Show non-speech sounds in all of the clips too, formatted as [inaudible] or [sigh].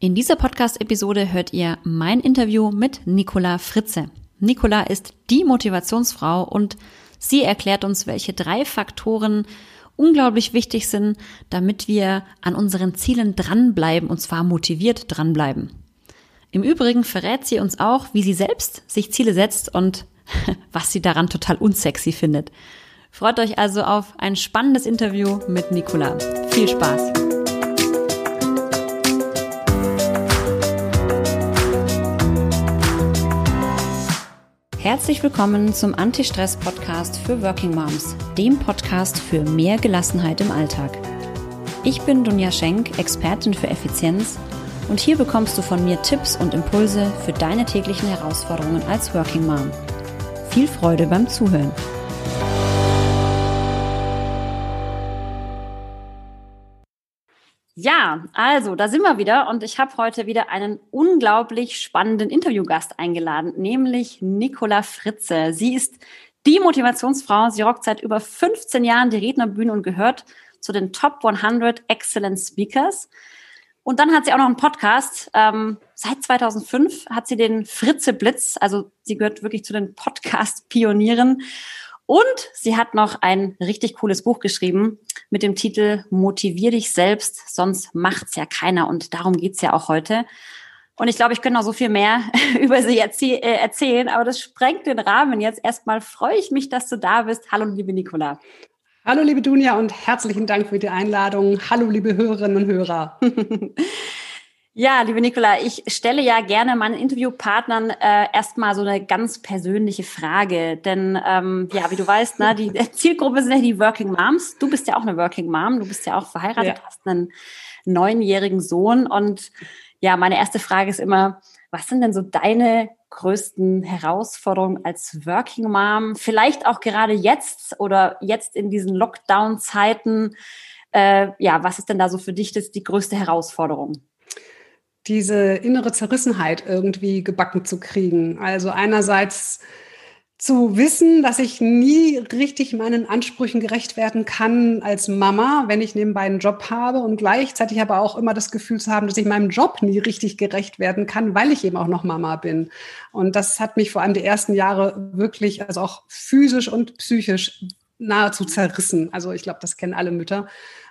In dieser Podcast-Episode hört ihr mein Interview mit Nicola Fritze. Nicola ist die Motivationsfrau und sie erklärt uns, welche drei Faktoren unglaublich wichtig sind, damit wir an unseren Zielen dranbleiben und zwar motiviert dranbleiben. Im Übrigen verrät sie uns auch, wie sie selbst sich Ziele setzt und [laughs] was sie daran total unsexy findet. Freut euch also auf ein spannendes Interview mit Nicola. Viel Spaß! Herzlich willkommen zum Anti-Stress-Podcast für Working Moms, dem Podcast für mehr Gelassenheit im Alltag. Ich bin Dunja Schenk, Expertin für Effizienz und hier bekommst du von mir Tipps und Impulse für deine täglichen Herausforderungen als Working Mom. Viel Freude beim Zuhören. Ja, also da sind wir wieder und ich habe heute wieder einen unglaublich spannenden Interviewgast eingeladen, nämlich Nicola Fritze. Sie ist die Motivationsfrau. Sie rockt seit über 15 Jahren die Rednerbühne und gehört zu den Top 100 Excellent Speakers. Und dann hat sie auch noch einen Podcast. Ähm, seit 2005 hat sie den Fritze Blitz. Also sie gehört wirklich zu den Podcast-Pionieren. Und sie hat noch ein richtig cooles Buch geschrieben mit dem Titel Motivier dich selbst, sonst macht's ja keiner. Und darum geht's ja auch heute. Und ich glaube, ich könnte noch so viel mehr [laughs] über sie äh, erzählen, aber das sprengt den Rahmen jetzt. Erstmal freue ich mich, dass du da bist. Hallo, liebe Nicola. Hallo, liebe Dunja und herzlichen Dank für die Einladung. Hallo, liebe Hörerinnen und Hörer. [laughs] Ja, liebe Nicola, ich stelle ja gerne meinen Interviewpartnern äh, erstmal so eine ganz persönliche Frage. Denn ähm, ja, wie du weißt, ne, die [laughs] Zielgruppe sind ja die Working Moms. Du bist ja auch eine Working Mom, du bist ja auch verheiratet, ja. hast einen neunjährigen Sohn. Und ja, meine erste Frage ist immer, was sind denn so deine größten Herausforderungen als Working Mom? Vielleicht auch gerade jetzt oder jetzt in diesen Lockdown-Zeiten. Äh, ja, was ist denn da so für dich das die größte Herausforderung? Diese innere Zerrissenheit irgendwie gebacken zu kriegen. Also einerseits zu wissen, dass ich nie richtig meinen Ansprüchen gerecht werden kann als Mama, wenn ich nebenbei einen Job habe und gleichzeitig aber auch immer das Gefühl zu haben, dass ich meinem Job nie richtig gerecht werden kann, weil ich eben auch noch Mama bin. Und das hat mich vor allem die ersten Jahre wirklich, also auch physisch und psychisch nahezu zerrissen. Also ich glaube, das kennen alle Mütter.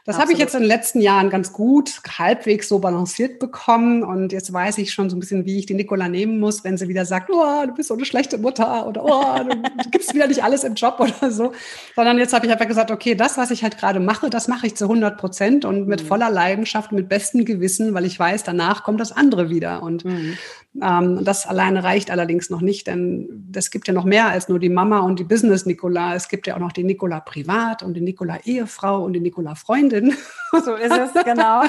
Das habe ich jetzt in den letzten Jahren ganz gut, halbwegs so balanciert bekommen. Und jetzt weiß ich schon so ein bisschen, wie ich die Nicola nehmen muss, wenn sie wieder sagt, oh, du bist so eine schlechte Mutter oder oh, du [laughs] gibst wieder nicht alles im Job oder so. Sondern jetzt habe ich einfach gesagt, okay, das, was ich halt gerade mache, das mache ich zu 100 Prozent und mit mhm. voller Leidenschaft, mit bestem Gewissen, weil ich weiß, danach kommt das andere wieder. Und mhm. Ähm, das alleine reicht allerdings noch nicht, denn es gibt ja noch mehr als nur die Mama und die Business Nicola. Es gibt ja auch noch die Nicola privat und die Nicola Ehefrau und die Nicola Freundin. [laughs] So ist es, genau.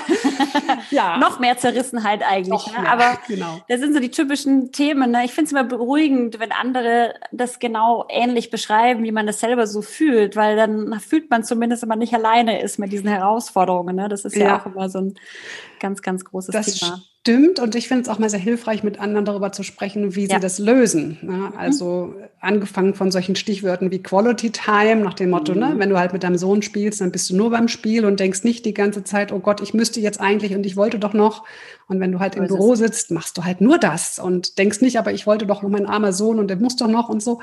[laughs] ja. Noch mehr Zerrissenheit eigentlich. Ne? Mehr, Aber genau. das sind so die typischen Themen. Ne? Ich finde es immer beruhigend, wenn andere das genau ähnlich beschreiben, wie man das selber so fühlt, weil dann fühlt man zumindest, wenn man nicht alleine ist mit diesen Herausforderungen. Ne? Das ist ja, ja auch immer so ein ganz, ganz großes das Thema stimmt und ich finde es auch mal sehr hilfreich, mit anderen darüber zu sprechen, wie ja. sie das lösen. Ne? Mhm. Also mhm. angefangen von solchen Stichwörtern wie Quality Time, nach dem Motto, ne? mhm. ne, wenn du halt mit deinem Sohn spielst, dann bist du nur beim Spiel und denkst nicht die ganze Zeit, oh Gott, ich müsste jetzt eigentlich und ich wollte doch noch. Und wenn du halt so im Büro sitzt, machst du halt nur das und denkst nicht, aber ich wollte doch noch mein armer Sohn und der muss doch noch und so,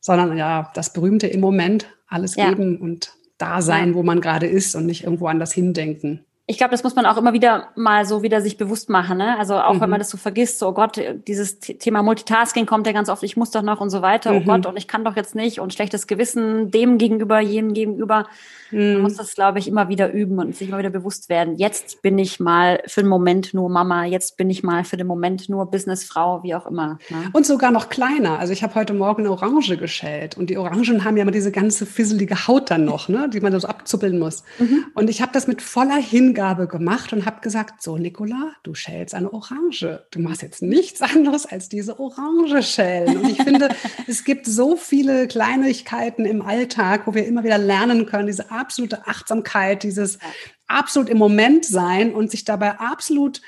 sondern ja, das berühmte im Moment alles ja. geben und da sein, ja. wo man gerade ist und nicht irgendwo anders hindenken ich glaube, das muss man auch immer wieder mal so wieder sich bewusst machen. Ne? Also auch mhm. wenn man das so vergisst, so oh Gott, dieses Thema Multitasking kommt ja ganz oft, ich muss doch noch und so weiter, oh mhm. oh Gott, und ich kann doch jetzt nicht und schlechtes Gewissen dem gegenüber, jenem gegenüber. Mhm. Man muss das, glaube ich, immer wieder üben und sich immer wieder bewusst werden. Jetzt bin ich mal für den Moment nur Mama, jetzt bin ich mal für den Moment nur Businessfrau, wie auch immer. Ne? Und sogar noch kleiner. Also ich habe heute Morgen eine Orange geschält und die Orangen haben ja immer diese ganze fisselige Haut dann noch, ne? die man so abzuppeln muss. Mhm. Und ich habe das mit voller Hingabe gemacht und habe gesagt, so Nicola, du schälst eine Orange. Du machst jetzt nichts anderes als diese Orange schälen. Und ich finde, es gibt so viele Kleinigkeiten im Alltag, wo wir immer wieder lernen können, diese absolute Achtsamkeit, dieses absolut im Moment sein und sich dabei absolut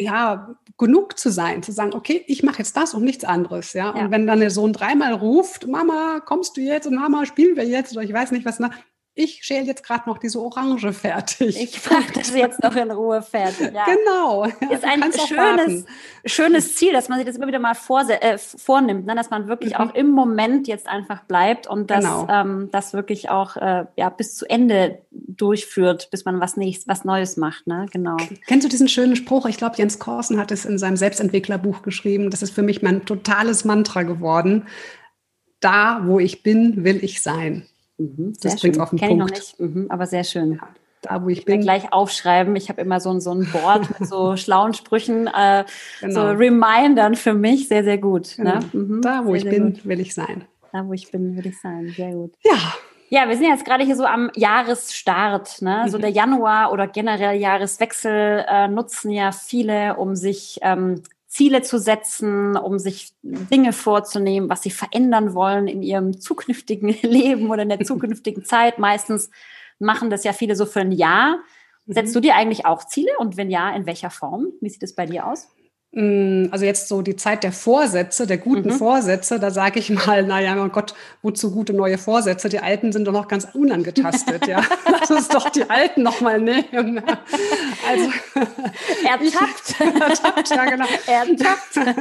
ja, genug zu sein, zu sagen, okay, ich mache jetzt das und nichts anderes, ja. Und ja. wenn dann der Sohn dreimal ruft, Mama, kommst du jetzt und Mama, spielen wir jetzt oder ich weiß nicht was, na, ich schäle jetzt gerade noch diese Orange fertig. Ich mache das jetzt noch in Ruhe fertig. Ja. Genau. Ja, ist ein schönes, schönes Ziel, dass man sich das immer wieder mal äh, vornimmt, ne? dass man wirklich mhm. auch im Moment jetzt einfach bleibt und das, genau. ähm, das wirklich auch äh, ja, bis zu Ende durchführt, bis man was, nächst, was Neues macht. Ne? Genau. Kennst du diesen schönen Spruch? Ich glaube, Jens Korsen hat es in seinem Selbstentwicklerbuch geschrieben. Das ist für mich mein totales Mantra geworden. Da, wo ich bin, will ich sein. Mhm, das bringt auf den Kenn Punkt. Ich noch nicht, mhm, aber sehr schön. Ja, da, wo ich, ich bin. Gleich aufschreiben. Ich habe immer so ein, so ein Board mit so [laughs] schlauen Sprüchen, äh, genau. so Remindern für mich. Sehr, sehr gut. Ne? Genau. Ne? Da, wo sehr, ich bin, gut. will ich sein. Da, wo ich bin, will ich sein. Sehr gut. Ja. Ja, wir sind jetzt gerade hier so am Jahresstart. Ne? So mhm. der Januar oder generell Jahreswechsel äh, nutzen ja viele, um sich ähm, Ziele zu setzen, um sich Dinge vorzunehmen, was sie verändern wollen in ihrem zukünftigen [laughs] Leben oder in der zukünftigen Zeit. Meistens machen das ja viele so für ein Jahr. Setzt mhm. du dir eigentlich auch Ziele und wenn ja, in welcher Form? Wie sieht es bei dir aus? Mm, also jetzt so die Zeit der Vorsätze, der guten mhm. Vorsätze, da sage ich mal, naja, mein Gott, wozu gute neue Vorsätze? Die alten sind doch noch ganz unangetastet, ja. [laughs] [laughs] Lass uns doch die alten noch mal nehmen. Also, [laughs] ertappt. Ich, ertappt, ja genau. Ertappt.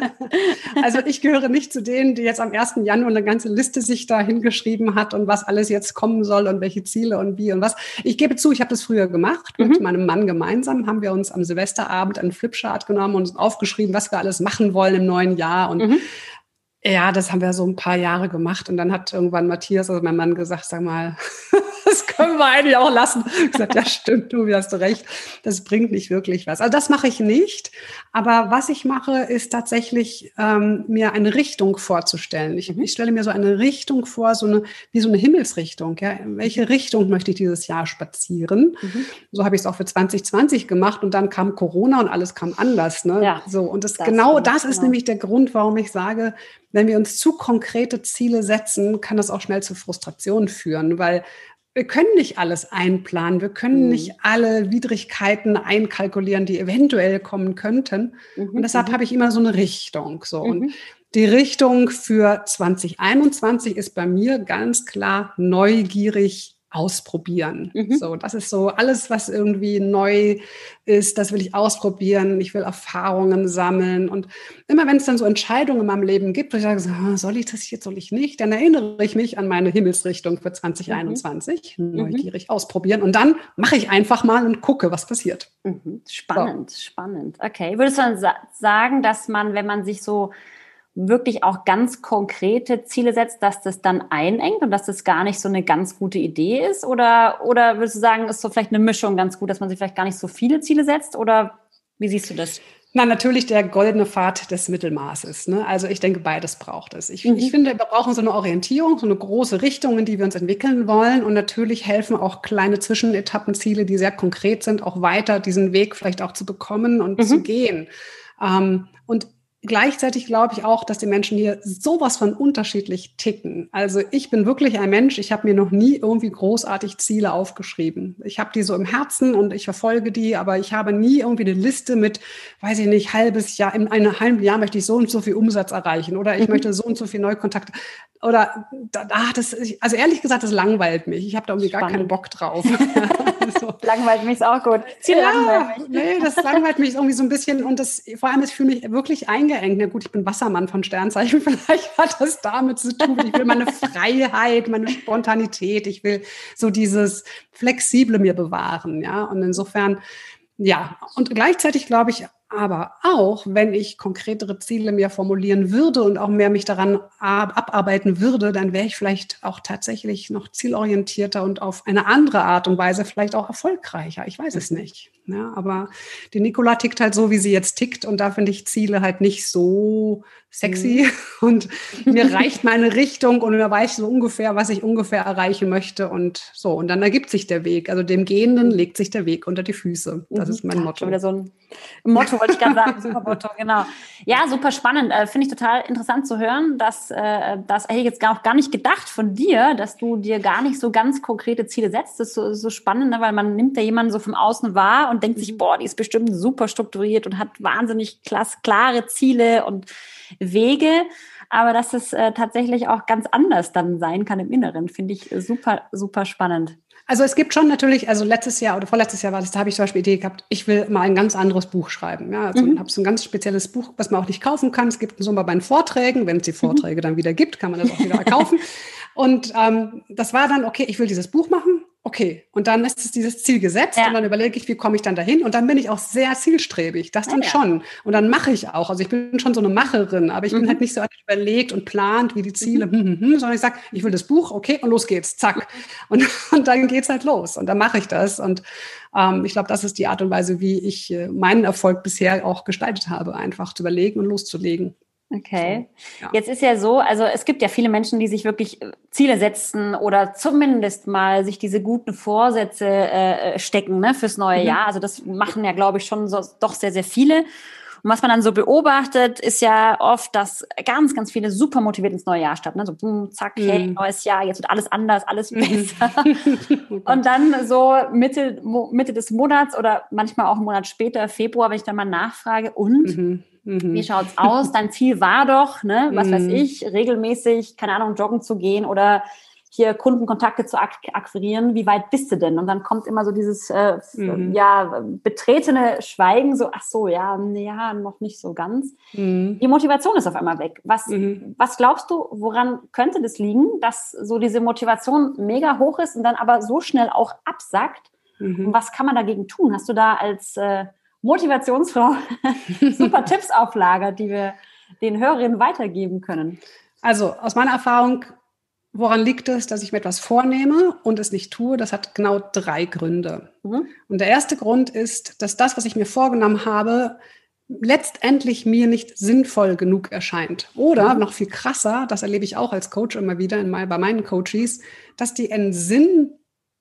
Also ich gehöre nicht zu denen, die jetzt am 1. Januar eine ganze Liste sich da hingeschrieben hat und was alles jetzt kommen soll und welche Ziele und wie und was. Ich gebe zu, ich habe das früher gemacht. Mhm. Mit meinem Mann gemeinsam haben wir uns am Silvesterabend einen Flipchart genommen und aufgeschrieben, aufgeschrieben, was wir alles machen wollen im neuen Jahr. Und mhm. Ja, das haben wir so ein paar Jahre gemacht. Und dann hat irgendwann Matthias, also mein Mann, gesagt, sag mal, [laughs] das können wir eigentlich auch lassen. Ich gesagt, ja, stimmt, du hast du recht. Das bringt nicht wirklich was. Also das mache ich nicht. Aber was ich mache, ist tatsächlich ähm, mir eine Richtung vorzustellen. Ich, mhm. ich stelle mir so eine Richtung vor, so eine, wie so eine Himmelsrichtung. Ja? In welche Richtung möchte ich dieses Jahr spazieren? Mhm. So habe ich es auch für 2020 gemacht und dann kam Corona und alles kam anders. Ne? Ja, so, und das, das genau das ist genau. nämlich der Grund, warum ich sage, wenn wir uns zu konkrete Ziele setzen, kann das auch schnell zu Frustration führen, weil wir können nicht alles einplanen, wir können mhm. nicht alle Widrigkeiten einkalkulieren, die eventuell kommen könnten. Mhm. Und deshalb mhm. habe ich immer so eine Richtung. So. Und mhm. die Richtung für 2021 ist bei mir ganz klar neugierig ausprobieren. Mhm. So, das ist so alles, was irgendwie neu ist, das will ich ausprobieren. Ich will Erfahrungen sammeln. Und immer wenn es dann so Entscheidungen in meinem Leben gibt, wo ich sage, ah, soll ich das jetzt, soll ich nicht, dann erinnere ich mich an meine Himmelsrichtung für 2021. Mhm. Neugierig mhm. ausprobieren. Und dann mache ich einfach mal und gucke, was passiert. Mhm. Spannend, so. spannend. Okay. Würdest du dann sagen, dass man, wenn man sich so wirklich auch ganz konkrete Ziele setzt, dass das dann einengt und dass das gar nicht so eine ganz gute Idee ist? Oder, oder würdest du sagen, ist so vielleicht eine Mischung ganz gut, dass man sich vielleicht gar nicht so viele Ziele setzt? Oder wie siehst du das? Na, natürlich der goldene Pfad des Mittelmaßes. Ne? Also ich denke, beides braucht es. Ich, mhm. ich finde, wir brauchen so eine Orientierung, so eine große Richtung, in die wir uns entwickeln wollen. Und natürlich helfen auch kleine Zwischenetappenziele, die sehr konkret sind, auch weiter diesen Weg vielleicht auch zu bekommen und mhm. zu gehen. Ähm, und Gleichzeitig glaube ich auch, dass die Menschen hier sowas von unterschiedlich ticken. Also ich bin wirklich ein Mensch, ich habe mir noch nie irgendwie großartig Ziele aufgeschrieben. Ich habe die so im Herzen und ich verfolge die, aber ich habe nie irgendwie eine Liste mit, weiß ich nicht, halbes Jahr, in einem halben Jahr möchte ich so und so viel Umsatz erreichen oder ich mhm. möchte so und so viel Neukontakte oder ah, das, also ehrlich gesagt, das langweilt mich. Ich habe da irgendwie Spannend. gar keinen Bock drauf. [laughs] so. [laughs] Langweilt mich auch gut. Ziel ja, langweilt mich. Nee, das langweilt mich irgendwie so ein bisschen und das vor allem, ich fühle mich wirklich eingeengt. Na gut, ich bin Wassermann von Sternzeichen, [laughs] vielleicht hat das damit zu tun. Ich will meine Freiheit, meine Spontanität, ich will so dieses Flexible mir bewahren, ja. Und insofern, ja, und gleichzeitig glaube ich aber auch, wenn ich konkretere Ziele mir formulieren würde und auch mehr mich daran abarbeiten würde, dann wäre ich vielleicht auch tatsächlich noch zielorientierter und auf eine andere Art und Weise vielleicht auch erfolgreicher. Ich weiß es nicht. Ja, aber die Nicola tickt halt so, wie sie jetzt tickt. Und da finde ich Ziele halt nicht so sexy. Mhm. [laughs] Und mir reicht meine Richtung und mir weiß so ungefähr, was ich ungefähr erreichen möchte. Und so. Und dann ergibt sich der Weg. Also dem Gehenden legt sich der Weg unter die Füße. Das mhm. ist mein Motto. Wieder so ein Motto, wollte ich gerade sagen. Super Motto, genau. Ja, super spannend. Äh, finde ich total interessant zu hören. Dass, äh, das hätte ich jetzt auch gar nicht gedacht von dir, dass du dir gar nicht so ganz konkrete Ziele setzt. Das ist so, so spannend, ne? weil man nimmt ja jemanden so vom Außen wahr und und denkt sich, mhm. boah, die ist bestimmt super strukturiert und hat wahnsinnig klasse, klare Ziele und Wege. Aber dass es äh, tatsächlich auch ganz anders dann sein kann im Inneren, finde ich super, super spannend. Also es gibt schon natürlich, also letztes Jahr oder vorletztes Jahr war das, da habe ich zum Beispiel Idee gehabt, ich will mal ein ganz anderes Buch schreiben. Ja, also mhm. habe so ein ganz spezielles Buch, was man auch nicht kaufen kann. Es gibt so mal bei den Vorträgen, wenn es die mhm. Vorträge mhm. dann wieder gibt, kann man das auch wieder kaufen. [laughs] Und ähm, das war dann, okay, ich will dieses Buch machen okay, und dann ist es dieses Ziel gesetzt ja. und dann überlege ich, wie komme ich dann dahin? Und dann bin ich auch sehr zielstrebig, das dann ja, schon. Und dann mache ich auch, also ich bin schon so eine Macherin, aber ich mhm. bin halt nicht so überlegt und plant, wie die Ziele, mhm. hm, hm, hm, sondern ich sage, ich will das Buch, okay, und los geht's, zack. Und, [laughs] und dann geht's halt los. Und dann mache ich das. Und ähm, ich glaube, das ist die Art und Weise, wie ich äh, meinen Erfolg bisher auch gestaltet habe, einfach zu überlegen und loszulegen. Okay. So, ja. Jetzt ist ja so, also es gibt ja viele Menschen, die sich wirklich äh, Ziele setzen oder zumindest mal sich diese guten Vorsätze äh, stecken ne, fürs neue mhm. Jahr. Also das machen ja, glaube ich, schon so, doch sehr, sehr viele. Und was man dann so beobachtet, ist ja oft, dass ganz, ganz viele super motiviert ins neue Jahr starten. Ne? So, boom, zack, hey, mhm. neues Jahr, jetzt wird alles anders, alles mhm. besser. [laughs] [laughs] und dann so Mitte, Mitte des Monats oder manchmal auch einen Monat später, Februar, wenn ich dann mal nachfrage, und mhm. Mhm. Wie schaut's aus? Dein Ziel war doch, ne, was mhm. weiß ich, regelmäßig, keine Ahnung, joggen zu gehen oder hier Kundenkontakte zu ak akquirieren. Wie weit bist du denn? Und dann kommt immer so dieses äh, mhm. ja betretene Schweigen, so ach so, ja, ja, noch nicht so ganz. Mhm. Die Motivation ist auf einmal weg. Was mhm. was glaubst du, woran könnte das liegen, dass so diese Motivation mega hoch ist und dann aber so schnell auch absackt? Mhm. Und was kann man dagegen tun? Hast du da als äh, Motivationsfrau [laughs] super [laughs] Tipps auflagert, die wir den Hörerinnen weitergeben können? Also aus meiner Erfahrung, woran liegt es, dass ich mir etwas vornehme und es nicht tue? Das hat genau drei Gründe. Mhm. Und der erste Grund ist, dass das, was ich mir vorgenommen habe, letztendlich mir nicht sinnvoll genug erscheint. Oder mhm. noch viel krasser, das erlebe ich auch als Coach immer wieder in, bei meinen Coaches, dass die einen Sinn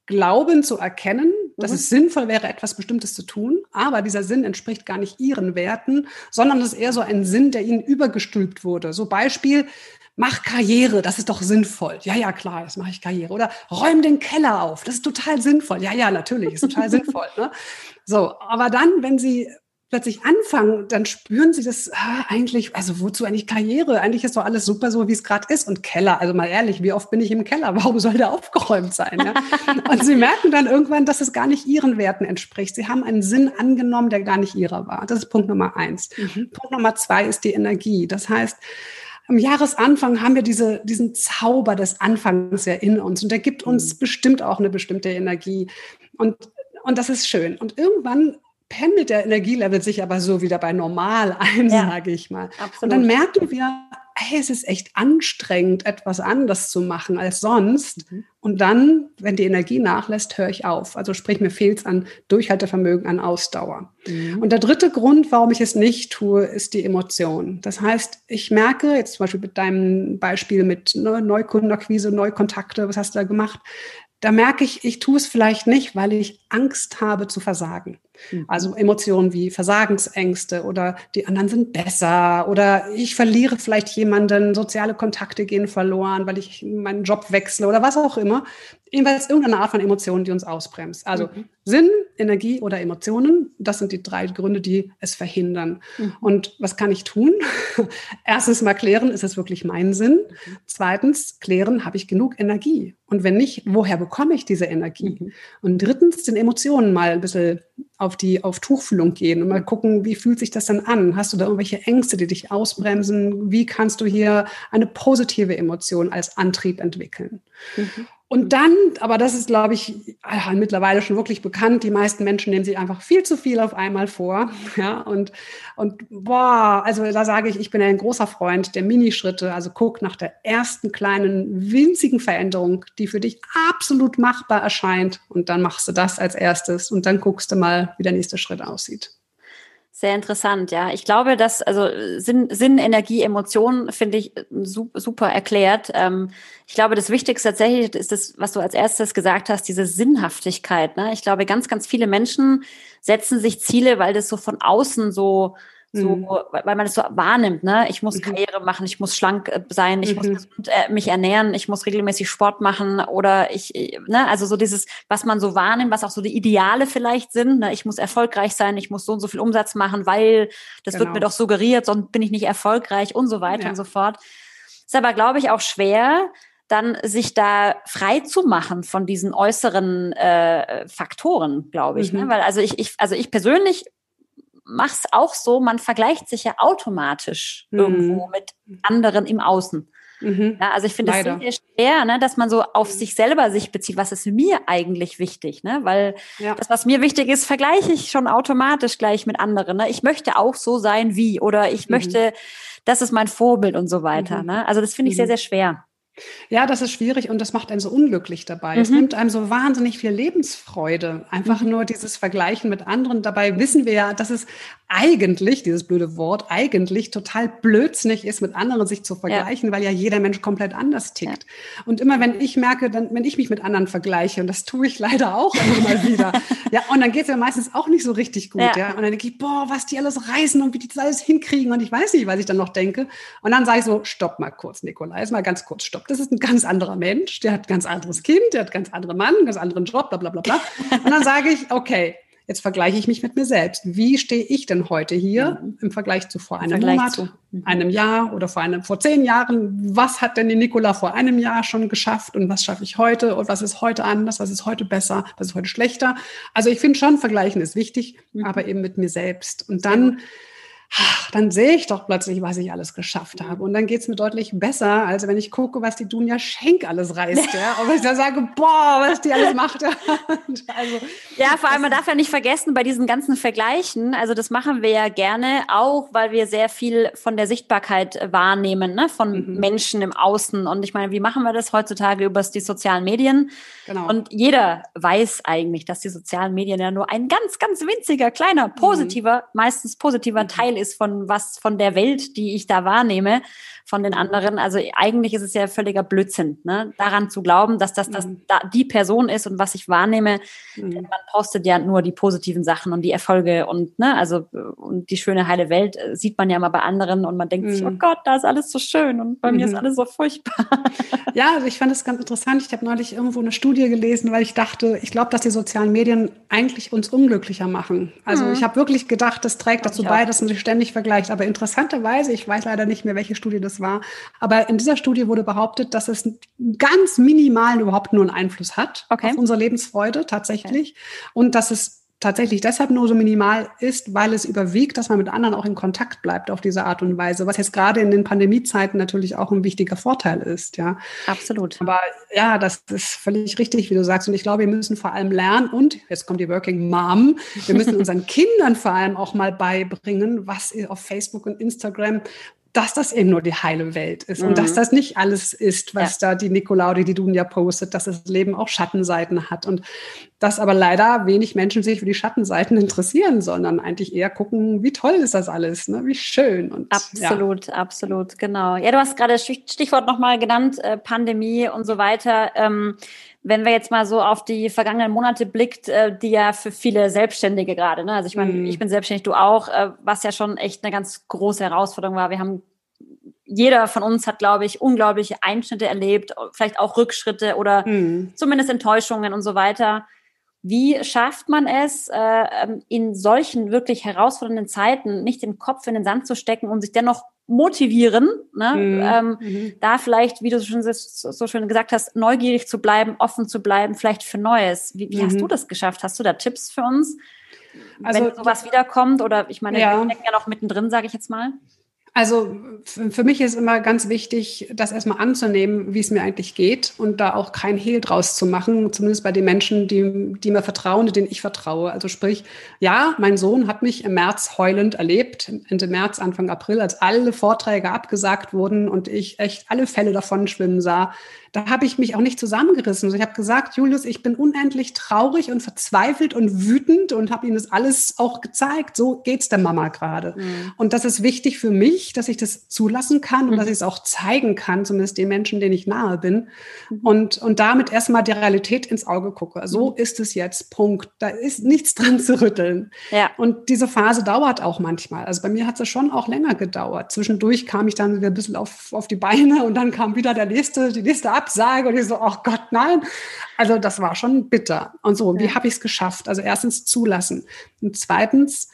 glauben zu erkennen, dass mhm. es sinnvoll wäre, etwas Bestimmtes zu tun, aber dieser Sinn entspricht gar nicht ihren Werten, sondern es ist eher so ein Sinn, der ihnen übergestülpt wurde. So Beispiel, mach Karriere, das ist doch sinnvoll. Ja, ja, klar, das mache ich Karriere. Oder räum den Keller auf, das ist total sinnvoll. Ja, ja, natürlich, ist total sinnvoll. Ne? So, aber dann, wenn sie plötzlich anfangen, dann spüren sie das ah, eigentlich, also wozu eigentlich Karriere? Eigentlich ist doch alles super so, wie es gerade ist. Und Keller, also mal ehrlich, wie oft bin ich im Keller? Warum soll der aufgeräumt sein? Ja? Und sie merken dann irgendwann, dass es gar nicht ihren Werten entspricht. Sie haben einen Sinn angenommen, der gar nicht ihrer war. Das ist Punkt Nummer eins. Mhm. Punkt Nummer zwei ist die Energie. Das heißt, am Jahresanfang haben wir diese, diesen Zauber des Anfangs ja in uns und der gibt uns mhm. bestimmt auch eine bestimmte Energie. Und, und das ist schön. Und irgendwann pendelt der Energielevel sich aber so wieder bei normal ein, ja, sage ich mal. Absolut. Und dann merken wir, hey, es ist echt anstrengend, etwas anders zu machen als sonst. Mhm. Und dann, wenn die Energie nachlässt, höre ich auf. Also sprich, mir fehlt es an Durchhaltevermögen, an Ausdauer. Mhm. Und der dritte Grund, warum ich es nicht tue, ist die Emotion. Das heißt, ich merke, jetzt zum Beispiel mit deinem Beispiel mit ne, Neukundenakquise, Neukontakte, was hast du da gemacht? Da merke ich, ich tue es vielleicht nicht, weil ich Angst habe zu versagen. Mhm. Also Emotionen wie Versagensängste oder die anderen sind besser oder ich verliere vielleicht jemanden, soziale Kontakte gehen verloren, weil ich meinen Job wechsle oder was auch immer. Jedenfalls irgendeine Art von Emotionen, die uns ausbremst. Also mhm. Sinn, Energie oder Emotionen, das sind die drei Gründe, die es verhindern. Mhm. Und was kann ich tun? [laughs] Erstens mal klären, ist es wirklich mein Sinn? Mhm. Zweitens, klären, habe ich genug Energie? Und wenn nicht, woher bekomme ich diese Energie? Mhm. Und drittens, den Emotionen mal ein bisschen auf die auf Tuchfühlung gehen und mal gucken, wie fühlt sich das dann an? Hast du da irgendwelche Ängste, die dich ausbremsen? Wie kannst du hier eine positive Emotion als Antrieb entwickeln? Mhm. Und dann, aber das ist, glaube ich, mittlerweile schon wirklich bekannt, die meisten Menschen nehmen sich einfach viel zu viel auf einmal vor. [laughs] Ja, und, und boah, also da sage ich, ich bin ein großer Freund der Minischritte. Also guck nach der ersten kleinen, winzigen Veränderung, die für dich absolut machbar erscheint. Und dann machst du das als erstes und dann guckst du mal, wie der nächste Schritt aussieht. Sehr interessant, ja. Ich glaube, dass, also Sinn, Sinn Energie, Emotionen finde ich super erklärt. Ähm, ich glaube, das Wichtigste tatsächlich ist das, was du als erstes gesagt hast, diese Sinnhaftigkeit. Ne? Ich glaube, ganz, ganz viele Menschen setzen sich Ziele, weil das so von außen so so, mhm. weil man es so wahrnimmt, ne? Ich muss mhm. Karriere machen, ich muss schlank äh, sein, ich mhm. muss gesund, äh, mich ernähren, ich muss regelmäßig Sport machen oder ich, äh, ne? Also so dieses, was man so wahrnimmt, was auch so die Ideale vielleicht sind, ne? Ich muss erfolgreich sein, ich muss so und so viel Umsatz machen, weil das genau. wird mir genau. doch suggeriert, sonst bin ich nicht erfolgreich und so weiter ja. und so fort. Ist aber, glaube ich, auch schwer, dann sich da frei zu machen von diesen äußeren äh, Faktoren, glaube ich. Ne? Mhm. Ne? Weil also ich, ich, also ich persönlich mache es auch so, man vergleicht sich ja automatisch mhm. irgendwo mit anderen im Außen. Mhm. Ja, also ich finde es sehr, sehr schwer, ne, dass man so auf sich selber sich bezieht. Was ist mir eigentlich wichtig? Ne? Weil ja. das, was mir wichtig ist, vergleiche ich schon automatisch gleich mit anderen. Ne? Ich möchte auch so sein wie oder ich mhm. möchte, das ist mein Vorbild und so weiter. Mhm. Ne? Also das finde ich sehr, mhm. sehr schwer. Ja, das ist schwierig und das macht einen so unglücklich dabei. Mhm. Es nimmt einem so wahnsinnig viel Lebensfreude. Einfach mhm. nur dieses Vergleichen mit anderen. Dabei wissen wir ja, dass es eigentlich, dieses blöde Wort, eigentlich total blödsinnig ist, mit anderen sich zu vergleichen, ja. weil ja jeder Mensch komplett anders tickt. Ja. Und immer wenn ich merke, dann, wenn ich mich mit anderen vergleiche, und das tue ich leider auch immer mal [laughs] wieder, ja, und dann geht es ja meistens auch nicht so richtig gut, ja. ja. Und dann denke ich, boah, was die alles reisen und wie die das alles hinkriegen und ich weiß nicht, was ich dann noch denke. Und dann sage ich so, stopp mal kurz, Nikolai, mal ganz kurz, stopp das ist ein ganz anderer Mensch, der hat ein ganz anderes Kind, der hat einen ganz anderen Mann, einen ganz anderen Job, bla bla bla bla. Und dann sage ich, okay, jetzt vergleiche ich mich mit mir selbst. Wie stehe ich denn heute hier mhm. im Vergleich zu vor einem Monat, zu. Mhm. einem Jahr oder vor einem, vor zehn Jahren? Was hat denn die Nicola vor einem Jahr schon geschafft und was schaffe ich heute und was ist heute anders, was ist heute besser, was ist heute schlechter? Also ich finde schon, Vergleichen ist wichtig, mhm. aber eben mit mir selbst. Und dann ach, dann sehe ich doch plötzlich, was ich alles geschafft habe. Und dann geht es mir deutlich besser, als wenn ich gucke, was die Dunja Schenk alles reißt. ja? Und ich dann sage, boah, was die alles macht. [laughs] also, ja, vor allem, man darf ja nicht vergessen, bei diesen ganzen Vergleichen, also das machen wir ja gerne auch, weil wir sehr viel von der Sichtbarkeit äh, wahrnehmen, ne? von mhm. Menschen im Außen. Und ich meine, wie machen wir das heutzutage über die sozialen Medien? Genau. Und jeder weiß eigentlich, dass die sozialen Medien ja nur ein ganz, ganz winziger, kleiner, positiver, mhm. meistens positiver mhm. Ist von was, von der Welt, die ich da wahrnehme, von den anderen. Also eigentlich ist es ja völliger Blödsinn, ne? daran zu glauben, dass das, das mhm. da die Person ist und was ich wahrnehme. Mhm. Man postet ja nur die positiven Sachen und die Erfolge und, ne, also, und die schöne heile Welt äh, sieht man ja mal bei anderen und man denkt mhm. sich, oh Gott, da ist alles so schön und bei mir ist mhm. alles so furchtbar. [laughs] Ja, also ich fand das ganz interessant. Ich habe neulich irgendwo eine Studie gelesen, weil ich dachte, ich glaube, dass die sozialen Medien eigentlich uns unglücklicher machen. Also mhm. ich habe wirklich gedacht, das trägt dazu bei, dass man sich ständig vergleicht. Aber interessanterweise, ich weiß leider nicht mehr, welche Studie das war, aber in dieser Studie wurde behauptet, dass es ganz minimal überhaupt nur einen Einfluss hat okay. auf unsere Lebensfreude tatsächlich okay. und dass es tatsächlich deshalb nur so minimal ist, weil es überwiegt, dass man mit anderen auch in Kontakt bleibt auf diese Art und Weise, was jetzt gerade in den Pandemiezeiten natürlich auch ein wichtiger Vorteil ist, ja. Absolut. Aber ja, das ist völlig richtig, wie du sagst. Und ich glaube, wir müssen vor allem lernen und jetzt kommt die Working Mom. Wir müssen [laughs] unseren Kindern vor allem auch mal beibringen, was auf Facebook und Instagram dass das eben nur die heile Welt ist mhm. und dass mhm. das nicht alles ist, was ja. da die Nicola oder die Dunja postet, dass das Leben auch Schattenseiten hat und dass aber leider wenig Menschen sich für die Schattenseiten interessieren, sondern eigentlich eher gucken, wie toll ist das alles, ne? wie schön. Und, absolut, ja. absolut, genau. Ja, du hast gerade das Stichwort nochmal genannt, äh, Pandemie und so weiter. Ähm, wenn wir jetzt mal so auf die vergangenen Monate blickt, äh, die ja für viele Selbstständige gerade, ne? also ich meine, mm. ich bin selbstständig, du auch, äh, was ja schon echt eine ganz große Herausforderung war. Wir haben jeder von uns hat, glaube ich, unglaubliche Einschnitte erlebt, vielleicht auch Rückschritte oder mm. zumindest Enttäuschungen und so weiter. Wie schafft man es, äh, ähm, in solchen wirklich herausfordernden Zeiten nicht den Kopf in den Sand zu stecken und sich dennoch motivieren, ne? Mhm. Ähm, mhm. da vielleicht, wie du schon so schön gesagt hast, neugierig zu bleiben, offen zu bleiben, vielleicht für Neues. Wie, wie mhm. hast du das geschafft? Hast du da Tipps für uns? Also, wenn sowas wiederkommt oder ich meine, ja. wir stecken ja noch mittendrin, sage ich jetzt mal. Also für mich ist immer ganz wichtig, das erstmal anzunehmen, wie es mir eigentlich geht und da auch kein Hehl draus zu machen, zumindest bei den Menschen, die, die mir vertrauen, denen ich vertraue. Also sprich, ja, mein Sohn hat mich im März heulend erlebt, Ende März, Anfang April, als alle Vorträge abgesagt wurden und ich echt alle Fälle davon schwimmen sah da habe ich mich auch nicht zusammengerissen. Also ich habe gesagt, Julius, ich bin unendlich traurig und verzweifelt und wütend und habe ihm das alles auch gezeigt. So geht's der Mama gerade. Mhm. Und das ist wichtig für mich, dass ich das zulassen kann und mhm. dass ich es auch zeigen kann, zumindest den Menschen, denen ich nahe bin. Mhm. Und, und damit erstmal die Realität ins Auge gucke. So mhm. ist es jetzt. Punkt. Da ist nichts dran zu rütteln. Ja. Und diese Phase dauert auch manchmal. Also bei mir hat es schon auch länger gedauert. Zwischendurch kam ich dann wieder ein bisschen auf, auf die Beine und dann kam wieder der nächste, die nächste Absage und ich so, oh Gott, nein. Also das war schon bitter. Und so, ja. wie habe ich es geschafft? Also erstens zulassen. Und zweitens,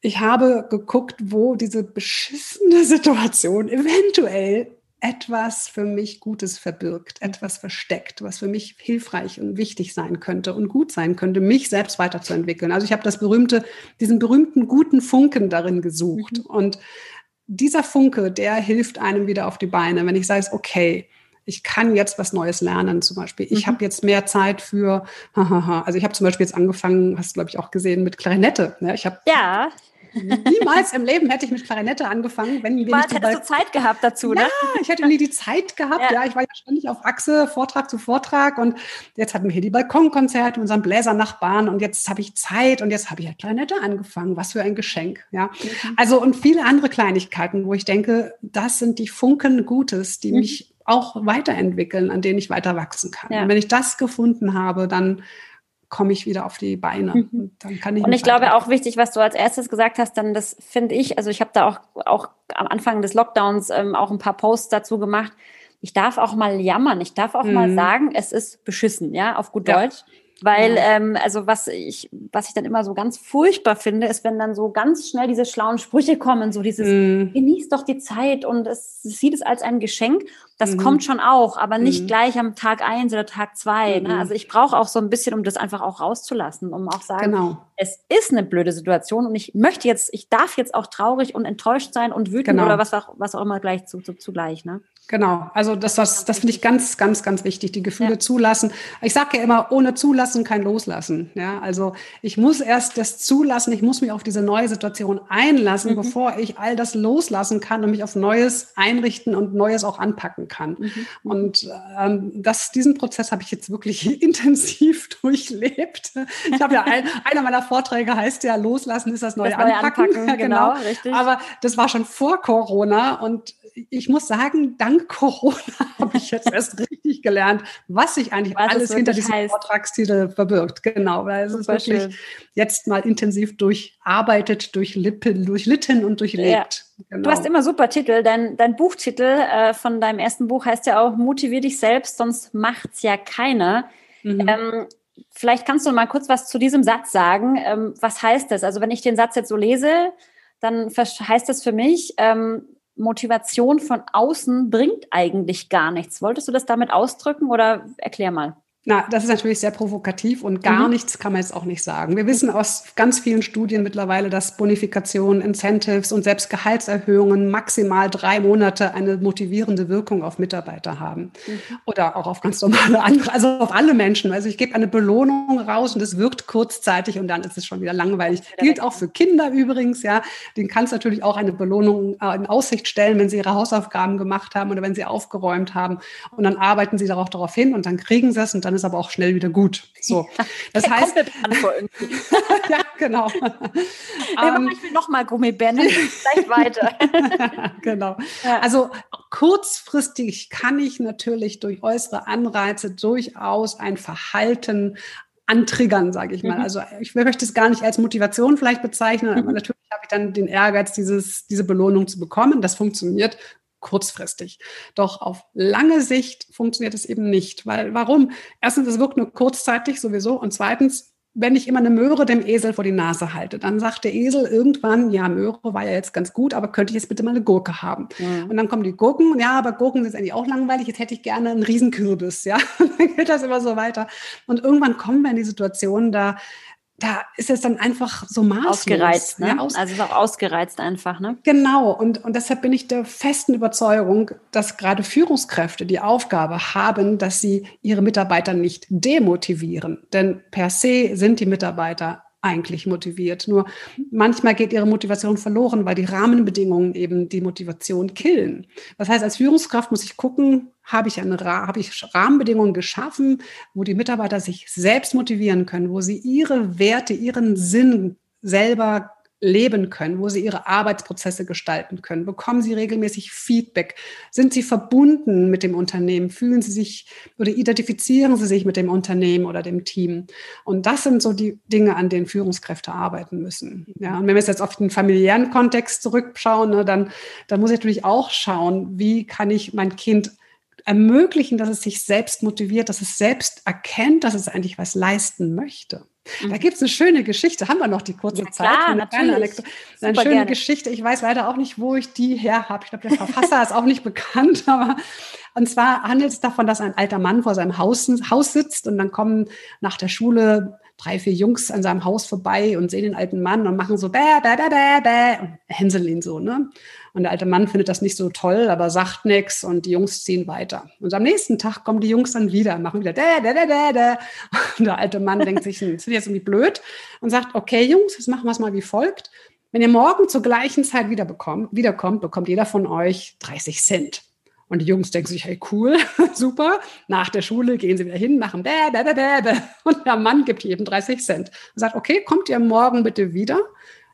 ich habe geguckt, wo diese beschissene [laughs] Situation eventuell etwas für mich Gutes verbirgt, etwas versteckt, was für mich hilfreich und wichtig sein könnte und gut sein könnte, mich selbst weiterzuentwickeln. Also ich habe das berühmte, diesen berühmten guten Funken darin gesucht. Mhm. Und dieser Funke, der hilft einem wieder auf die Beine. Wenn ich sage, okay, ich kann jetzt was Neues lernen zum Beispiel. Ich mhm. habe jetzt mehr Zeit für, [laughs] also ich habe zum Beispiel jetzt angefangen, hast du glaube ich auch gesehen, mit Klarinette. Ja, ich habe ja. Niemals im Leben hätte ich mit Klarinette angefangen, wenn wir nicht hättest du Zeit gehabt dazu, ne? Ja, ich hätte nie die Zeit gehabt. Ja. ja. ich war ja ständig auf Achse, Vortrag zu Vortrag und jetzt hatten wir hier die Balkonkonzerte mit unseren Bläsernachbarn und jetzt habe ich Zeit und jetzt habe ich ja Klarinette angefangen. Was für ein Geschenk, ja. Mhm. Also und viele andere Kleinigkeiten, wo ich denke, das sind die Funken Gutes, die mhm. mich auch weiterentwickeln, an denen ich weiter wachsen kann. Ja. Und wenn ich das gefunden habe, dann komme ich wieder auf die Beine. Mhm. Und dann kann ich. Und ich glaube auch wichtig, was du als erstes gesagt hast, dann das finde ich, also ich habe da auch, auch am Anfang des Lockdowns ähm, auch ein paar Posts dazu gemacht. Ich darf auch mal jammern. Ich darf auch mhm. mal sagen, es ist beschissen, ja, auf gut ja. Deutsch. Weil, ja. ähm, also was ich, was ich dann immer so ganz furchtbar finde, ist, wenn dann so ganz schnell diese schlauen Sprüche kommen, so dieses, mm. genieß doch die Zeit und es sieht es als ein Geschenk. Das mm. kommt schon auch, aber nicht mm. gleich am Tag eins oder Tag zwei. Ne? Mhm. Also ich brauche auch so ein bisschen, um das einfach auch rauszulassen, um auch sagen, genau. es ist eine blöde Situation und ich möchte jetzt, ich darf jetzt auch traurig und enttäuscht sein und wütend genau. oder was auch, was auch immer gleich zu, zu, zugleich. Ne? Genau, also das, das, das finde ich ganz, ganz, ganz wichtig, die Gefühle ja. zulassen. Ich sage ja immer, ohne Zulassen kein Loslassen. Ja, also ich muss erst das zulassen, ich muss mich auf diese neue Situation einlassen, mhm. bevor ich all das loslassen kann und mich auf Neues einrichten und Neues auch anpacken kann. Mhm. Und ähm, das, diesen Prozess habe ich jetzt wirklich [laughs] intensiv durchlebt. Ich habe ja ein, einer meiner Vorträge heißt ja, loslassen ist das neue, das neue Anpacken. Anpacken. [laughs] Ja, genau, genau, richtig. Aber das war schon vor Corona und ich muss sagen, dank [laughs] Corona habe ich jetzt erst richtig gelernt, was sich eigentlich was alles hinter diesem heißt. Vortragstitel verbirgt. Genau, weil es ist wirklich schön. jetzt mal intensiv durcharbeitet, durchlitten, durchlitten und durchlebt. Ja. Genau. Du hast immer super Titel. Dein, dein Buchtitel äh, von deinem ersten Buch heißt ja auch Motivier dich selbst, sonst macht's ja keiner. Mhm. Ähm, vielleicht kannst du mal kurz was zu diesem Satz sagen. Ähm, was heißt das? Also wenn ich den Satz jetzt so lese, dann heißt das für mich, ähm, Motivation von außen bringt eigentlich gar nichts. Wolltest du das damit ausdrücken oder erklär mal? Na, das ist natürlich sehr provokativ und gar mhm. nichts kann man jetzt auch nicht sagen. Wir wissen aus ganz vielen Studien mittlerweile, dass Bonifikationen, Incentives und selbst Gehaltserhöhungen maximal drei Monate eine motivierende Wirkung auf Mitarbeiter haben. Mhm. Oder auch auf ganz normale andere, also auf alle Menschen. Also ich gebe eine Belohnung raus und es wirkt kurzzeitig und dann ist es schon wieder langweilig. Gilt auch für Kinder übrigens, ja. Den kannst du natürlich auch eine Belohnung äh, in Aussicht stellen, wenn sie ihre Hausaufgaben gemacht haben oder wenn sie aufgeräumt haben. Und dann arbeiten sie darauf darauf hin und dann kriegen sie es und dann dann ist aber auch schnell wieder gut. So, das Der heißt, [laughs] ja, genau. ähm, ich will noch mal Gummibänder, vielleicht weiter. [laughs] genau. Also kurzfristig kann ich natürlich durch äußere Anreize durchaus ein Verhalten antriggern, sage ich mal. Mhm. Also ich möchte es gar nicht als Motivation vielleicht bezeichnen, aber mhm. natürlich habe ich dann den Ehrgeiz, dieses, diese Belohnung zu bekommen. Das funktioniert kurzfristig. Doch auf lange Sicht funktioniert es eben nicht. Weil warum? Erstens, es wirkt nur kurzzeitig sowieso. Und zweitens, wenn ich immer eine Möhre dem Esel vor die Nase halte, dann sagt der Esel irgendwann, ja, Möhre war ja jetzt ganz gut, aber könnte ich jetzt bitte mal eine Gurke haben? Ja. Und dann kommen die Gurken, ja, aber Gurken sind eigentlich auch langweilig, jetzt hätte ich gerne einen Riesenkürbis, ja. Und [laughs] dann geht das immer so weiter. Und irgendwann kommen wir in die Situation, da da ist es dann einfach so maßlos. Ausgereizt, ne? Ja, aus also es ist auch ausgereizt einfach, ne? Genau. Und, und deshalb bin ich der festen Überzeugung, dass gerade Führungskräfte die Aufgabe haben, dass sie ihre Mitarbeiter nicht demotivieren. Denn per se sind die Mitarbeiter eigentlich motiviert. Nur manchmal geht ihre Motivation verloren, weil die Rahmenbedingungen eben die Motivation killen. Das heißt, als Führungskraft muss ich gucken, habe ich, eine, habe ich Rahmenbedingungen geschaffen, wo die Mitarbeiter sich selbst motivieren können, wo sie ihre Werte, ihren Sinn selber leben können, wo sie ihre Arbeitsprozesse gestalten können. Bekommen sie regelmäßig Feedback? Sind sie verbunden mit dem Unternehmen? Fühlen sie sich oder identifizieren sie sich mit dem Unternehmen oder dem Team? Und das sind so die Dinge, an denen Führungskräfte arbeiten müssen. Ja, und wenn wir jetzt auf den familiären Kontext zurückschauen, ne, dann, dann muss ich natürlich auch schauen, wie kann ich mein Kind ermöglichen, dass es sich selbst motiviert, dass es selbst erkennt, dass es eigentlich was leisten möchte. Da mhm. gibt es eine schöne Geschichte. Haben wir noch die kurze ja, Zeit? Klar, eine kleine Anekdote. Eine schöne gerne. Geschichte. Ich weiß leider auch nicht, wo ich die her habe. Ich glaube, der Verfasser ist auch nicht [laughs] bekannt. Aber und zwar handelt es davon, dass ein alter Mann vor seinem Haus, Haus sitzt und dann kommen nach der Schule drei, vier Jungs an seinem Haus vorbei und sehen den alten Mann und machen so bäh, bäh, bäh, bäh, bäh und hänseln ihn so, ne? Und der alte Mann findet das nicht so toll, aber sagt nichts und die Jungs ziehen weiter. Und am nächsten Tag kommen die Jungs dann wieder, machen wieder da, da, da, da, da. Und der alte Mann denkt sich, hm, das ist jetzt irgendwie blöd und sagt, okay, Jungs, jetzt machen wir es mal wie folgt. Wenn ihr morgen zur gleichen Zeit wieder bekommt, wiederkommt, bekommt jeder von euch 30 Cent. Und die Jungs denken sich, hey, cool, [laughs] super. Nach der Schule gehen sie wieder hin, machen bäh, bäh, bäh, bäh. Und der Mann gibt jedem 30 Cent. Und sagt, okay, kommt ihr morgen bitte wieder?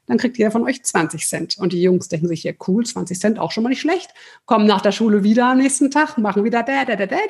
Dann kriegt jeder von euch 20 Cent. Und die Jungs denken sich, ja, cool, 20 Cent, auch schon mal nicht schlecht. Kommen nach der Schule wieder am nächsten Tag, machen wieder da, da, da, da, da,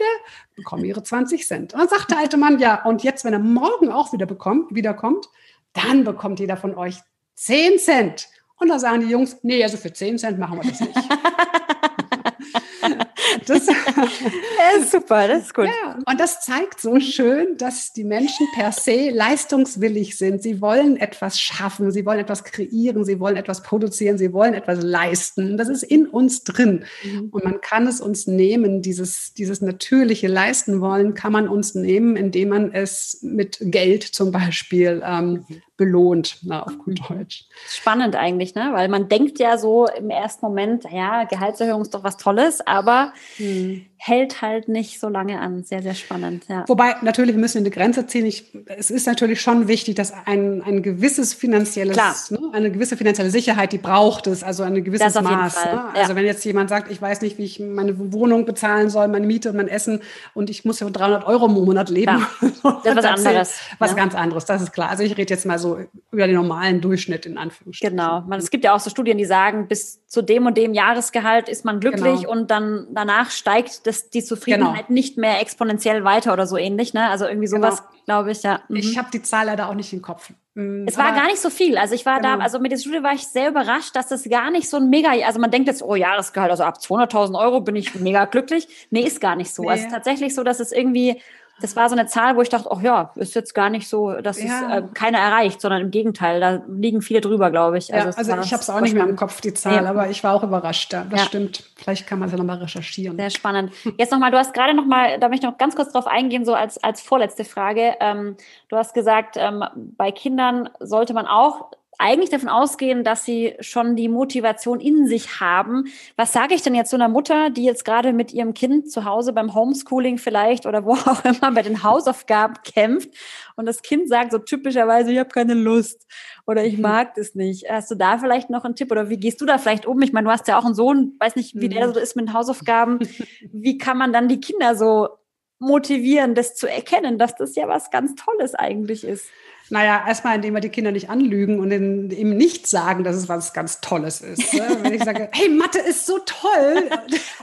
bekommen ihre 20 Cent. Und dann sagt der alte Mann, ja, und jetzt, wenn er morgen auch wieder bekommt, wiederkommt, dann bekommt jeder von euch 10 Cent. Und da sagen die Jungs, nee, also für 10 Cent machen wir das nicht. [laughs] Das, [laughs] ist super, das ist gut. Ja, und das zeigt so schön, dass die Menschen per se leistungswillig sind. Sie wollen etwas schaffen, sie wollen etwas kreieren, sie wollen etwas produzieren, sie wollen etwas leisten. Das ist in uns drin. Mhm. Und man kann es uns nehmen, dieses, dieses natürliche Leisten wollen, kann man uns nehmen, indem man es mit Geld zum Beispiel ähm, mhm belohnt, na, auf gut mhm. Deutsch. Spannend eigentlich, ne? Weil man denkt ja so im ersten Moment, ja, Gehaltserhöhung ist doch was Tolles, aber hm hält halt nicht so lange an. Sehr, sehr spannend. Ja. Wobei natürlich müssen wir eine Grenze ziehen. Ich, es ist natürlich schon wichtig, dass ein, ein gewisses finanzielles, ne, eine gewisse finanzielle Sicherheit, die braucht es, also ein gewisses Maß. Ne? Also ja. wenn jetzt jemand sagt, ich weiß nicht, wie ich meine Wohnung bezahlen soll, meine Miete und mein Essen und ich muss ja 300 Euro im Monat leben. Klar. [laughs] Das ist was anderes. Was ja. ganz anderes, das ist klar. Also ich rede jetzt mal so über den normalen Durchschnitt in Anführungsstrichen. Genau. Man, es gibt ja auch so Studien, die sagen, bis zu dem und dem Jahresgehalt ist man glücklich genau. und dann danach steigt das, die Zufriedenheit genau. nicht mehr exponentiell weiter oder so ähnlich. Ne? Also irgendwie genau. sowas, genau. glaube ich, ja. Mhm. Ich habe die Zahl leider auch nicht im Kopf. Mhm, es war gar nicht so viel. Also ich war genau. da, also mit der Studie war ich sehr überrascht, dass das gar nicht so ein mega, also man denkt jetzt, oh Jahresgehalt, also ab 200.000 Euro bin ich mega glücklich. Nee, ist gar nicht so. Nee. Also tatsächlich so, dass es irgendwie das war so eine Zahl, wo ich dachte, ach ja, ist jetzt gar nicht so, dass ja. es äh, keiner erreicht, sondern im Gegenteil, da liegen viele drüber, glaube ich. Also, ja, also ich habe es auch nicht mehr im Kopf, die Zahl, ja. aber ich war auch überrascht. Ja, das stimmt. Vielleicht kann man es ja nochmal recherchieren. Sehr spannend. Jetzt nochmal, du hast gerade nochmal, da möchte ich noch ganz kurz drauf eingehen, so als, als vorletzte Frage. Ähm, du hast gesagt, ähm, bei Kindern sollte man auch eigentlich davon ausgehen, dass sie schon die Motivation in sich haben. Was sage ich denn jetzt so einer Mutter, die jetzt gerade mit ihrem Kind zu Hause beim Homeschooling vielleicht oder wo [laughs] auch immer bei den Hausaufgaben kämpft und das Kind sagt so typischerweise, ich habe keine Lust oder ich mhm. mag das nicht. Hast du da vielleicht noch einen Tipp oder wie gehst du da vielleicht um? Ich meine, du hast ja auch einen Sohn, weiß nicht, wie der mhm. so ist mit den Hausaufgaben. Wie kann man dann die Kinder so motivieren, das zu erkennen, dass das ja was ganz Tolles eigentlich ist? Naja, erstmal, indem wir die Kinder nicht anlügen und ihm nicht sagen, dass es was ganz Tolles ist. Ne? Wenn ich sage, hey, Mathe ist so toll.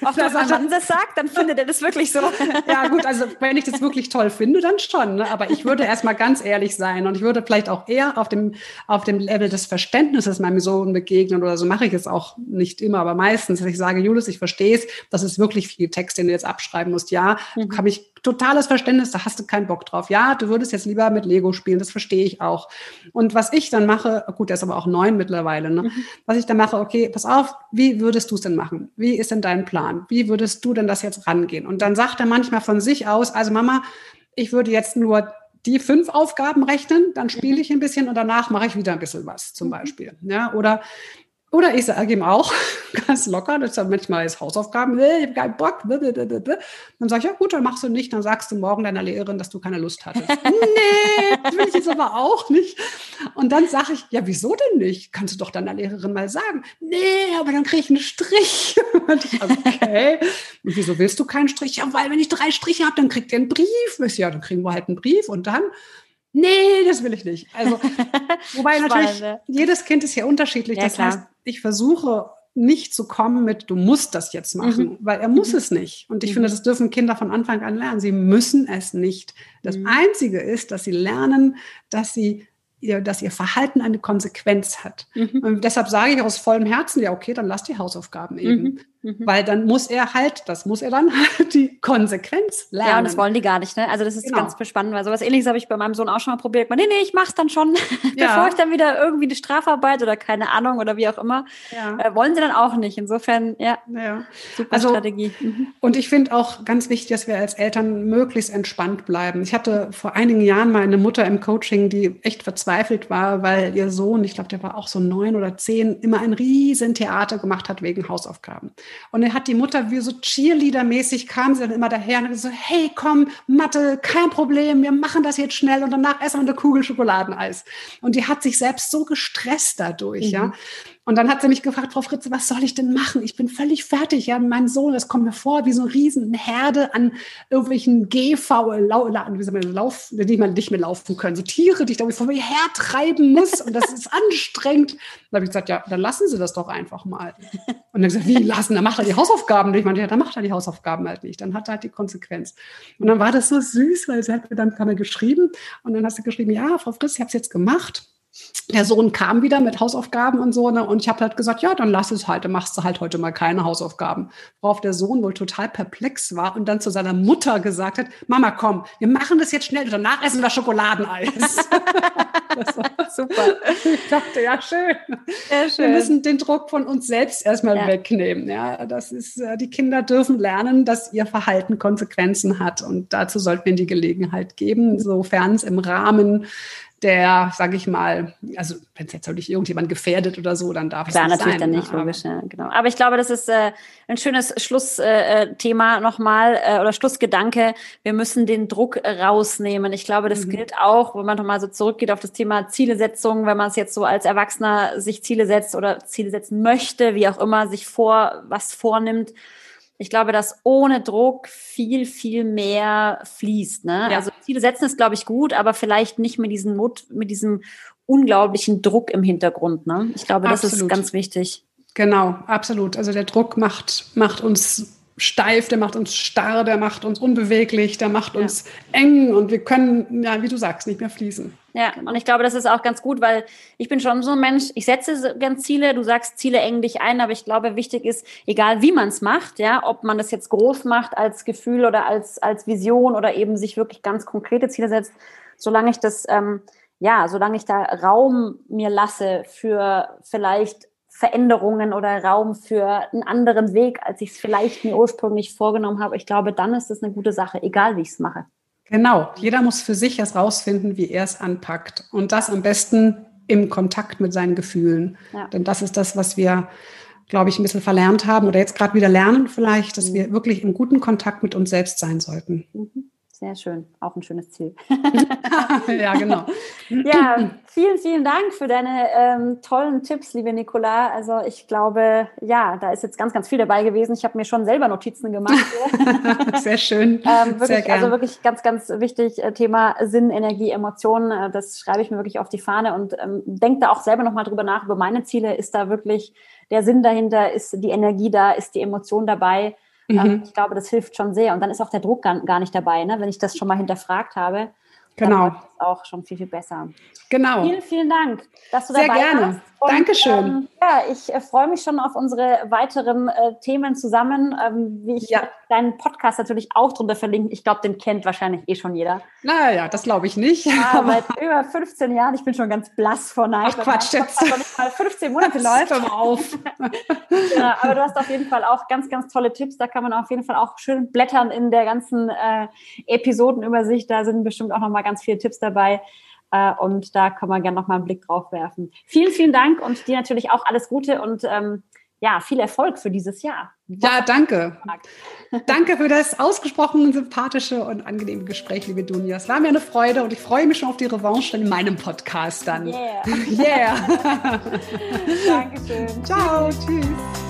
Auch wenn man das sagt, dann findet er das wirklich so. [laughs] ja, gut, also wenn ich das wirklich toll finde, dann schon. Ne? Aber ich würde erstmal ganz ehrlich sein und ich würde vielleicht auch eher auf dem, auf dem Level des Verständnisses meinem Sohn begegnen oder so mache ich es auch nicht immer, aber meistens, dass ich sage, Julius, ich verstehe es, das ist wirklich viel Text, den du jetzt abschreiben musst. Ja, mhm. kann mich totales Verständnis, da hast du keinen Bock drauf. Ja, du würdest jetzt lieber mit Lego spielen, das verstehe ich auch. Und was ich dann mache, gut, der ist aber auch neun mittlerweile, ne? Mhm. was ich dann mache, okay, pass auf, wie würdest du es denn machen? Wie ist denn dein Plan? Wie würdest du denn das jetzt rangehen? Und dann sagt er manchmal von sich aus, also Mama, ich würde jetzt nur die fünf Aufgaben rechnen, dann spiele ich ein bisschen und danach mache ich wieder ein bisschen was, zum mhm. Beispiel. Ja, oder oder ich sage ihm auch [laughs] ganz locker, das ist manchmal ist Hausaufgaben, ich habe keinen Bock. Dann sage ich, ja gut, dann machst du nicht, dann sagst du morgen deiner Lehrerin, dass du keine Lust hattest. [laughs] nee, das will ich jetzt aber auch nicht. Und dann sage ich, ja, wieso denn nicht? Kannst du doch deiner Lehrerin mal sagen. Nee, aber dann kriege ich einen Strich. [laughs] Und ich, okay. Und wieso willst du keinen Strich? Ja, weil wenn ich drei Striche habe, dann kriegt ihr einen Brief. Ja, dann kriegen wir halt einen Brief und dann nee, das will ich nicht. Also, [laughs] wobei natürlich jedes Kind ist ja unterschiedlich. Ja, das klar. heißt, ich versuche nicht zu kommen mit, du musst das jetzt machen, mhm. weil er muss mhm. es nicht. Und ich mhm. finde, das dürfen Kinder von Anfang an lernen. Sie müssen es nicht. Das mhm. Einzige ist, dass sie lernen, dass sie ihr, dass ihr Verhalten eine Konsequenz hat. Mhm. Und deshalb sage ich aus vollem Herzen, ja, okay, dann lass die Hausaufgaben eben. Mhm. Mhm. Weil dann muss er halt, das muss er dann halt [laughs] die Konsequenz lernen. Ja, und das wollen die gar nicht, ne? Also das ist genau. ganz spannend, weil sowas ähnliches habe ich bei meinem Sohn auch schon mal probiert. Man, nee, nee, ich mach's dann schon, [laughs] ja. bevor ich dann wieder irgendwie eine Strafarbeit oder keine Ahnung oder wie auch immer. Ja. Äh, wollen sie dann auch nicht. Insofern, ja, ja. super also, Strategie. Mhm. Und ich finde auch ganz wichtig, dass wir als Eltern möglichst entspannt bleiben. Ich hatte vor einigen Jahren mal eine Mutter im Coaching, die echt verzweifelt war, weil ihr Sohn, ich glaube, der war auch so neun oder zehn, immer ein riesen Theater gemacht hat wegen Hausaufgaben. Und er hat die Mutter wie so Cheerleader-mäßig kam sie dann immer daher und so, hey, komm, Mathe, kein Problem, wir machen das jetzt schnell und danach essen wir eine Kugel Schokoladeneis. Und die hat sich selbst so gestresst dadurch, mhm. ja. Und dann hat sie mich gefragt, Frau Fritze, was soll ich denn machen? Ich bin völlig fertig. Ja, mein Sohn, das kommt mir vor wie so eine Riesenherde an irgendwelchen GV, lau, wie soll man, Lauf, die man nicht mehr laufen können. So Tiere, die ich da vor mir hertreiben muss. Und das ist anstrengend. Dann habe ich gesagt, ja, dann lassen Sie das doch einfach mal. Und dann gesagt, wie lassen? Dann macht er die Hausaufgaben nicht. Ich meinte, ja, dann macht er die Hausaufgaben halt nicht. Dann hat er halt die Konsequenz. Und dann war das so süß, weil sie hat mir dann kam geschrieben. Und dann hast du geschrieben, ja, Frau Fritz, ich habe es jetzt gemacht der Sohn kam wieder mit Hausaufgaben und so, ne? Und ich habe halt gesagt, ja, dann lass es halt, dann machst du halt heute mal keine Hausaufgaben. Worauf der Sohn wohl total perplex war und dann zu seiner Mutter gesagt hat, Mama, komm, wir machen das jetzt schnell, danach essen wir Schokoladeneis. [laughs] das war super. Ich dachte, ja, schön. Ja, schön. Wir müssen den Druck von uns selbst erstmal ja. wegnehmen. Ja, das ist, äh, die Kinder dürfen lernen, dass ihr Verhalten Konsequenzen hat. Und dazu sollten wir ihnen die Gelegenheit geben, sofern es im Rahmen der, sage ich mal, also wenn es jetzt nicht irgendjemand gefährdet oder so, dann darf Klar, es nicht natürlich sein. dann nicht, logisch, ja, genau. Aber ich glaube, das ist äh, ein schönes Schlussthema äh, nochmal äh, oder Schlussgedanke. Wir müssen den Druck rausnehmen. Ich glaube, das mhm. gilt auch, wenn man nochmal so zurückgeht auf das Thema Zielesetzung, wenn man es jetzt so als Erwachsener sich Ziele setzt oder Ziele setzen möchte, wie auch immer, sich vor was vornimmt ich glaube, dass ohne Druck viel, viel mehr fließt. Ne? Ja. Also Ziele setzen ist, glaube ich, gut, aber vielleicht nicht mit diesem Not, mit diesem unglaublichen Druck im Hintergrund. Ne? Ich glaube, das absolut. ist ganz wichtig. Genau, absolut. Also der Druck macht, macht uns steif, der macht uns starr, der macht uns unbeweglich, der macht ja. uns eng und wir können, ja, wie du sagst, nicht mehr fließen. Ja, und ich glaube, das ist auch ganz gut, weil ich bin schon so ein Mensch, ich setze ganz Ziele, du sagst, Ziele engen dich ein, aber ich glaube, wichtig ist, egal wie man es macht, ja, ob man das jetzt groß macht als Gefühl oder als, als Vision oder eben sich wirklich ganz konkrete Ziele setzt, solange ich das, ähm, ja, solange ich da Raum mir lasse für vielleicht Veränderungen oder Raum für einen anderen Weg, als ich es vielleicht mir ursprünglich vorgenommen habe, ich glaube, dann ist das eine gute Sache, egal wie ich es mache. Genau, jeder muss für sich erst rausfinden, wie er es anpackt. Und das am besten im Kontakt mit seinen Gefühlen. Ja. Denn das ist das, was wir, glaube ich, ein bisschen verlernt haben oder jetzt gerade wieder lernen vielleicht, dass mhm. wir wirklich im guten Kontakt mit uns selbst sein sollten. Mhm. Sehr schön, auch ein schönes Ziel. [laughs] ja, genau. [laughs] ja, vielen, vielen Dank für deine ähm, tollen Tipps, liebe Nicola. Also ich glaube, ja, da ist jetzt ganz, ganz viel dabei gewesen. Ich habe mir schon selber Notizen gemacht. [laughs] Sehr schön. Ähm, wirklich, Sehr gern. Also wirklich ganz, ganz wichtig, äh, Thema Sinn, Energie, Emotionen. Äh, das schreibe ich mir wirklich auf die Fahne und ähm, denke da auch selber nochmal drüber nach, über meine Ziele. Ist da wirklich der Sinn dahinter? Ist die Energie da? Ist die Emotion dabei? Ähm, mhm. ich glaube, das hilft schon sehr. Und dann ist auch der Druck gar, gar nicht dabei, ne? wenn ich das schon mal hinterfragt habe. Genau. Dann auch schon viel, viel besser. Genau. Vielen, vielen Dank, dass du Sehr dabei gerne. warst. Und, Dankeschön. Ähm, ja, ich äh, freue mich schon auf unsere weiteren äh, Themen zusammen. Ähm, wie ich ja. deinen Podcast natürlich auch drunter verlinken. Ich glaube, den kennt wahrscheinlich eh schon jeder. Naja, das glaube ich nicht. Ja, seit über 15 Jahren. Ich bin schon ganz blass vor Neid. Ach Quatsch, jetzt. nicht mal 15 Monate läuft. Hör mal auf. [laughs] ja, aber du hast auf jeden Fall auch ganz, ganz tolle Tipps. Da kann man auf jeden Fall auch schön blättern in der ganzen äh, Episodenübersicht. Da sind bestimmt auch noch mal ganz viele Tipps dabei. Äh, und da kann man gerne noch mal einen Blick drauf werfen. Vielen, vielen Dank und dir natürlich auch alles Gute und ähm, ja, viel Erfolg für dieses Jahr. Ja, danke. [laughs] danke für das ausgesprochen sympathische und angenehme Gespräch, liebe Dunja. Es war mir eine Freude und ich freue mich schon auf die Revanche in meinem Podcast dann. Yeah. [laughs] yeah. [laughs] Dankeschön. Ciao, tschüss.